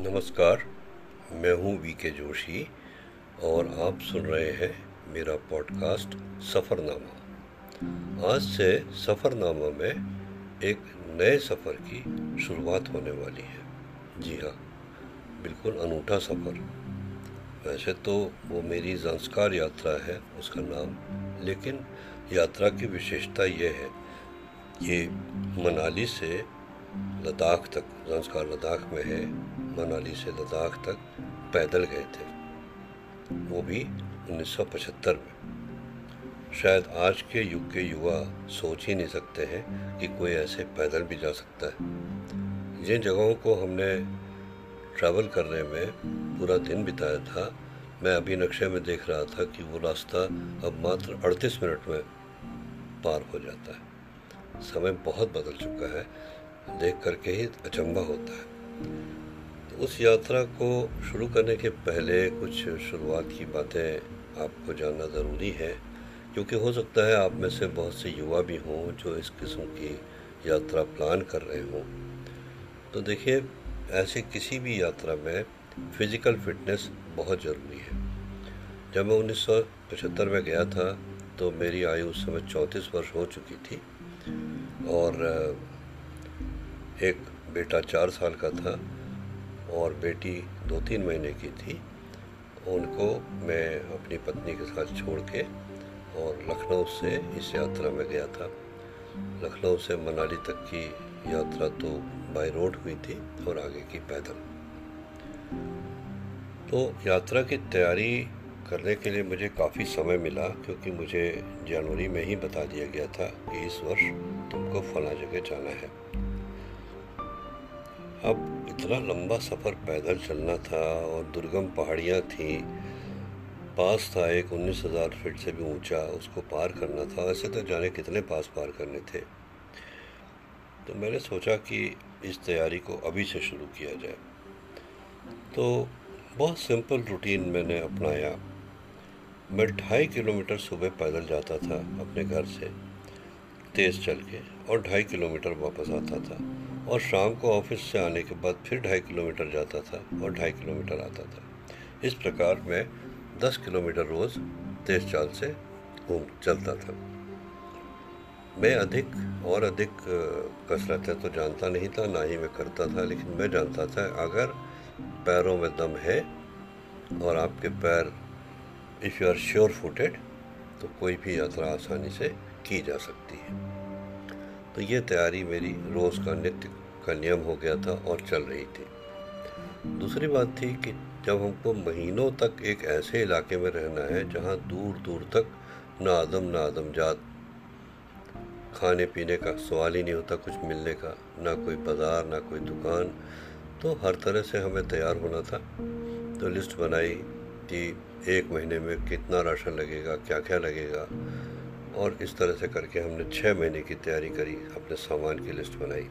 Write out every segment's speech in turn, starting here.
नमस्कार, मैं हूँ वी के जोशी और आप सुन रहे हैं मेरा पॉडकास्ट सफ़रनामा। आज से सफ़रनामा में एक नए सफ़र की शुरुआत होने वाली है। जी हाँ बिल्कुल अनूठा सफ़र। वैसे तो वो मेरी संस्कार यात्रा है, उसका नाम, लेकिन यात्रा की विशेषता ये है ये मनाली से लद्दाख तक, संस्कार लद्दाख में है। मनाली से लद्दाख तक पैदल गए थे। वो भी 1975 में। शायद आज के युग के युवा सोच ही नहीं सकते हैं कि कोई ऐसे पैदल भी जा सकता है। जिन जगहों को हमने ट्रैवल करने में पूरा दिन बिताया था, मैं अभी नक्शे में देख रहा था कि वो रास्ता अब मात्र 38 मिनट में पार हो जाता है। समय बहुत बदल चुका है। देख करके ही अचंभा होता है। तो उस यात्रा को शुरू करने के पहले कुछ शुरुआत की बातें आपको जानना ज़रूरी है, क्योंकि हो सकता है आप में से बहुत से युवा भी हों जो इस किस्म की यात्रा प्लान कर रहे हों। तो देखिए, ऐसे किसी भी यात्रा में फ़िज़िकल फ़िटनेस बहुत ज़रूरी है। जब मैं उन्नीस सौ पचहत्तर में गया था तो मेरी आयु उस समय चौंतीस वर्ष हो चुकी थी और एक बेटा चार साल का था और बेटी दो तीन महीने की थी। उनको मैं अपनी पत्नी के साथ छोड़ के और लखनऊ से इस यात्रा में गया था। लखनऊ से मनाली तक की यात्रा तो बाय रोड हुई थी और आगे की पैदल। तो यात्रा की तैयारी करने के लिए मुझे काफ़ी समय मिला क्योंकि मुझे जनवरी में ही बता दिया गया था कि इस वर्ष तुमको फला जगह जाना है। अब इतना लंबा सफ़र पैदल चलना था और दुर्गम पहाड़ियाँ थी। पास था एक उन्नीस हज़ार फीट से भी ऊँचा, उसको पार करना था। ऐसे तो जाने कितने पास पार करने थे। तो मैंने सोचा कि इस तैयारी को अभी से शुरू किया जाए। तो बहुत सिंपल रूटीन मैंने अपनाया। मैं ढाई किलोमीटर सुबह पैदल जाता था अपने घर से, तेज़ चल के, और ढाई किलोमीटर वापस आता था। और शाम को ऑफ़िस से आने के बाद फिर ढाई किलोमीटर जाता था और ढाई किलोमीटर आता था। इस प्रकार मैं दस किलोमीटर रोज़ तेज चाल से घूम चलता था। मैं अधिक और अधिक कसरतें तो जानता नहीं था, ना ही मैं करता था, लेकिन मैं जानता था, अगर पैरों में दम है और आपके पैर if you are sure footed तो कोई भी यात्रा आसानी से की जा सकती है। तो ये तैयारी मेरी रोज़ का नित्य का नियम हो गया था और चल रही थी। दूसरी बात थी कि जब हमको महीनों तक एक ऐसे इलाके में रहना है जहाँ दूर दूर तक ना आदम ना आदम जात, खाने पीने का सवाल ही नहीं होता कुछ मिलने का, ना कोई बाज़ार, ना कोई दुकान तो हर तरह से हमें तैयार होना था। तो लिस्ट बनाई कि एक महीने में कितना राशन लगेगा क्या क्या लगेगा और इस तरह से करके हमने छः महीने की तैयारी करी, अपने सामान की लिस्ट बनाई।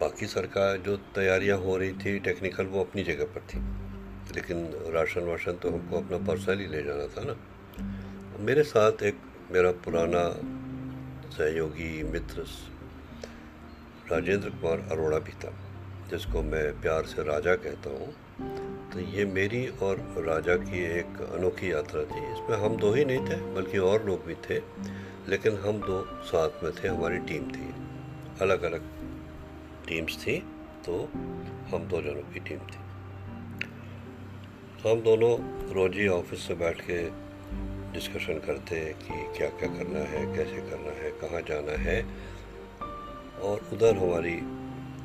बाकी सरकार जो तैयारियाँ हो रही थी टेक्निकल वो अपनी जगह पर थी। लेकिन राशन वाशन तो हमको अपना पर्सनली ले जाना था ना। मेरे साथ एक मेरा पुराना सहयोगी मित्र राजेंद्र कुमार अरोड़ा भी था, जिसको मैं प्यार से राजा कहता हूँ। तो ये मेरी और राजा की एक अनोखी यात्रा थी। इसमें हम दो ही नहीं थे, बल्कि और लोग भी थे, लेकिन हम दो साथ में थे, हमारी टीम थी। अलग अलग टीम्स थी तो हम दो जनों की टीम थी। हम दोनों रोज ऑफ़िस से बैठ के डिस्कशन करते कि क्या क्या करना है, कैसे करना है, कहाँ जाना है। और उधर हमारी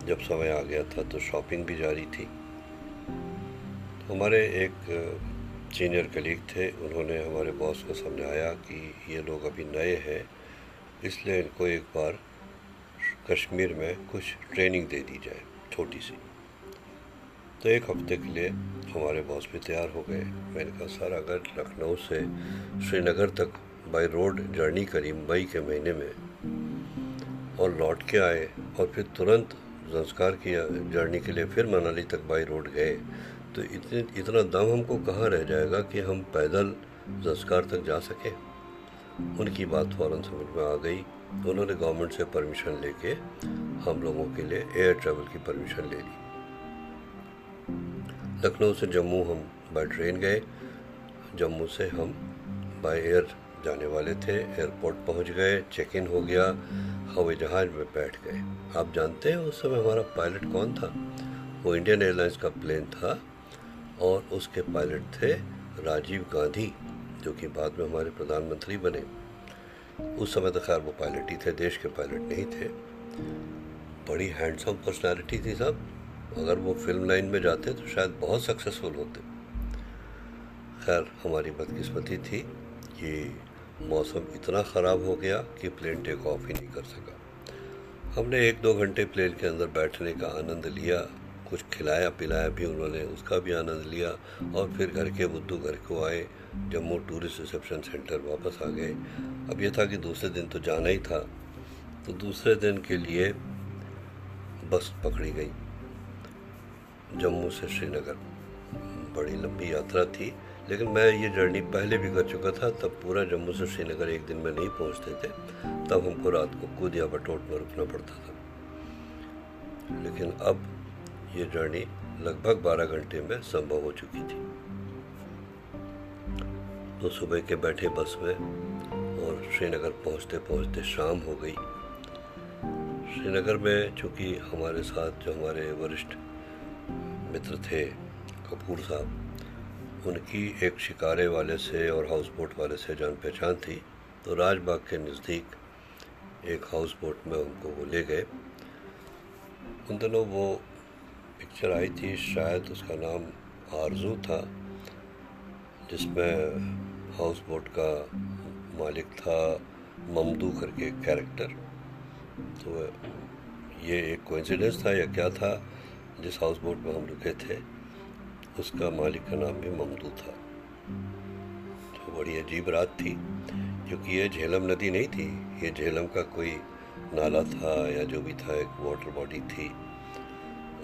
जब समय आ गया था तो शॉपिंग भी जारी थी। हमारे एक सीनियर कलीग थे, उन्होंने हमारे बॉस को समझाया कि ये लोग अभी नए हैं, इसलिए इनको एक बार कश्मीर में कुछ ट्रेनिंग दे दी जाए, छोटी सी। तो एक हफ़्ते के लिए हमारे बॉस भी तैयार हो गए। मैंने कहा, सर, अगर लखनऊ से श्रीनगर तक बाई रोड जर्नी करी मई के महीने में, और लौट के आए, और फिर तुरंत संस्कार किया जर्नी के लिए फिर मनाली तक बाई रोड गए। तो इतने, इतना दम हमको कहाँ रह जाएगा कि हम पैदल संस्कार तक जा सकें? उनकी बात फ़ौरन समझ में आ गई। उन्होंने गवर्नमेंट से परमिशन लेके हम लोगों के लिए एयर ट्रैवल की परमिशन ले ली। लखनऊ से जम्मू हम बाय ट्रेन गए। जम्मू से हम बाय एयर जाने वाले थे एयरपोर्ट पहुँच गए चेक इन हो गया, हवाई जहाज़ में बैठ गए। आप जानते हैं उस समय हमारा पायलट कौन था? वो इंडियन एयरलाइंस का प्लेन था और उसके पायलट थे राजीव गांधी, जो कि बाद में हमारे प्रधानमंत्री बने। उस समय तो खैर वो पायलट ही थे, देश के पायलट नहीं थे। बड़ी हैंडसम पर्सनालिटी थी साहब अगर वो फ़िल्म लाइन में जाते तो शायद बहुत सक्सेसफुल होते। खैर, हमारी बदकिस्मती थी कि मौसम इतना ख़राब हो गया कि प्लेन टेक ऑफ़ ही नहीं कर सका। हमने एक दो घंटे प्लेन के अंदर बैठने का आनंद लिया, कुछ खिलाया पिलाया भी उन्होंने, उसका भी आनंद लिया और फिर घर के बुद्धू घर को आए, जम्मू टूरिस्ट रिसेप्शन सेंटर वापस आ गए। अब यह था कि दूसरे दिन तो जाना ही था तो दूसरे दिन के लिए बस पकड़ी गई। जम्मू से श्रीनगर। बड़ी लंबी यात्रा थी लेकिन मैं ये जर्नी पहले भी कर चुका था, तब पूरा जम्मू से श्रीनगर एक दिन में नहीं पहुँचते थे। तब हमको रात को कूद या बटोट में रुकना पड़ता था। लेकिन अब ये जर्नी लगभग 12 घंटे में संभव हो चुकी थी। तो सुबह के बैठे बस में और श्रीनगर पहुँचते पहुँचते शाम हो गई। श्रीनगर में चूँकि हमारे साथ जो हमारे वरिष्ठ मित्र थे, कपूर साहब उनकी एक शिकारे वाले से और हाउस बोट वाले से जान पहचान थी तो राजबाग के नज़दीक एक हाउस बोट में उनको वो ले गए। उन दिनों वो पिक्चर आई थी, शायद उसका नाम आरज़ू था, जिसमें हाउस बोट का मालिक था ममदू करके कैरेक्टर तो ये एक कोइंसिडेंस था या क्या था, जिस हाउस बोट में हम रुके थे। उसका मालिक का नाम भी ममदू था। तो बड़ी अजीब रात थी, क्योंकि ये झेलम नदी नहीं थी, ये झेलम का कोई नाला था या जो भी था, एक वाटर बॉडी थी।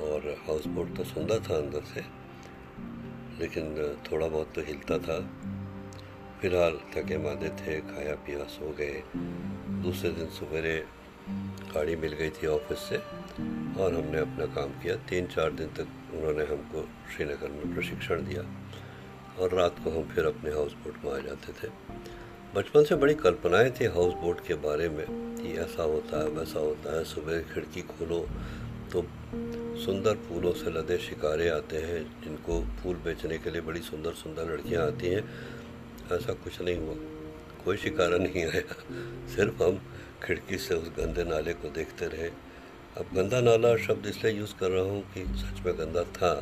और हाउस बोट तो सुंदर था अंदर से, लेकिन थोड़ा बहुत तो हिलता था। फ़िलहाल थके मादे थे, खाया पिया, सो गए। दूसरे दिन सवेरे गाड़ी मिल गई थी ऑफ़िस से, और हमने अपना काम किया। तीन चार दिन तक उन्होंने हमको श्रीनगर में प्रशिक्षण दिया और रात को हम फिर अपने हाउस बोट में आ जाते थे। बचपन से बड़ी कल्पनाएँ थी हाउस बोट के बारे में कि ऐसा होता है, वैसा होता है। सुबह खिड़की खोलो तो सुंदर फूलों से लदे शिकारे आते हैं, जिनको फूल बेचने के लिए बड़ी सुंदर सुंदर लड़कियाँ आती हैं। ऐसा कुछ नहीं हुआ। कोई शिकारा नहीं आया। सिर्फ़ हम खिड़की से उस गंदे नाले को देखते रहे। अब गंदा नाला शब्द इसलिए यूज़ कर रहा हूँ कि सच में गंदा था,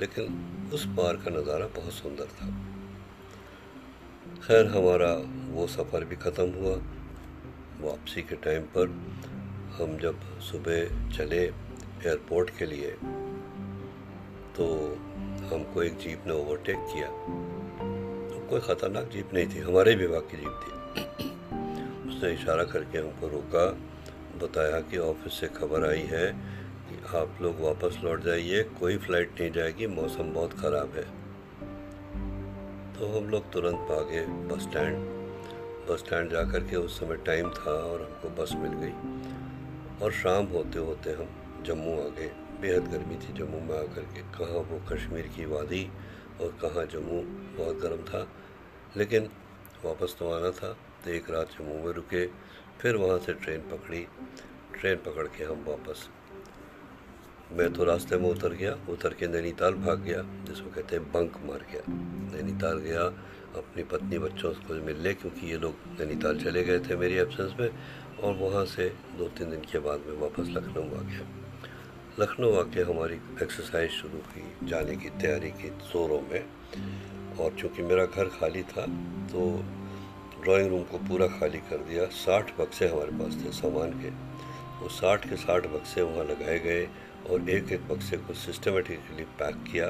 लेकिन उस पार का नज़ारा बहुत सुंदर था। खैर, हमारा वो सफ़र भी ख़त्म हुआ। वापसी के टाइम पर हम जब सुबह चले एयरपोर्ट के लिए तो हमको एक जीप ने ओवरटेक किया। तो कोई ख़तरनाक जीप नहीं थी, हमारे विभाग की जीप थी। उसने इशारा करके हमको रोका बताया कि ऑफ़िस से खबर आई है कि आप लोग वापस लौट जाइए, कोई फ़्लाइट नहीं जाएगी, मौसम बहुत ख़राब है। तो हम लोग तुरंत भागे बस स्टैंड। बस स्टैंड जा कर के उस समय टाइम था और हमको बस मिल गई। और शाम होते होते हम जम्मू आ गए। बेहद गर्मी थी जम्मू में आकर के। कहाँ वो कश्मीर की वादी और कहाँ जम्मू, बहुत गर्म था। लेकिन वापस तो आना था तो एक रात जम्मू में रुके। फिर वहाँ से ट्रेन पकड़ी। ट्रेन पकड़ के हम वापस। मैं तो रास्ते में उतर गया, उतर के नैनीताल भाग गया, जिसको कहते हैं बंक मार गया। नैनीताल गया, अपनी पत्नी बच्चों को मिलने, क्योंकि ये लोग नैनीताल चले गए थे मेरी एब्सेंस में, और वहाँ से दो तीन दिन के बाद में वापस लखनऊ आ गया। लखनऊ आके हमारी एक्सरसाइज शुरू हुई, जाने की तैयारी की जोरों में, और चूँकि मेरा घर खाली था तो ड्राइंग रूम को पूरा खाली कर दिया। साठ बक्से हमारे पास थे सामान के। वो साठ के साठ बक्से वहाँ लगाए गए और एक एक बक्से को सिस्टमेटिकली पैक किया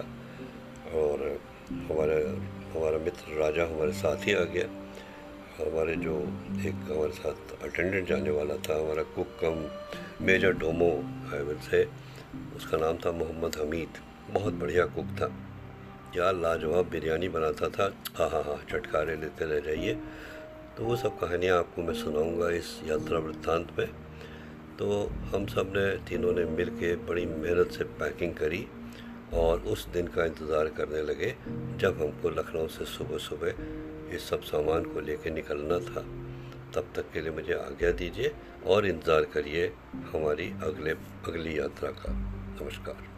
और हमारे, हमारा मित्र राजा हमारे साथ ही आ गया। हमारे जो एक हमारे साथ अटेंडेंट जाने वाला था, हमारा कुक कम मेजर डोमो आई से उसका नाम था मोहम्मद हमीद। बहुत बढ़िया कुक था। यार लाजवाब बिरयानी बनाता था। हाँ हाँ हाँ चटकारे लेते रह जाइए। तो वो सब कहानियाँ आपको मैं सुनाऊँगा इस यात्रा वृत्तांत में तो हम सबने, तीनों ने मिल के बड़ी मेहनत से पैकिंग करी और उस दिन का इंतज़ार करने लगे जब हमको लखनऊ से सुबह सुबह इस सब सामान को लेकर निकलना था। तब तक के लिए मुझे आज्ञा दीजिए और इंतज़ार करिए हमारी अगले, अगली यात्रा का। नमस्कार।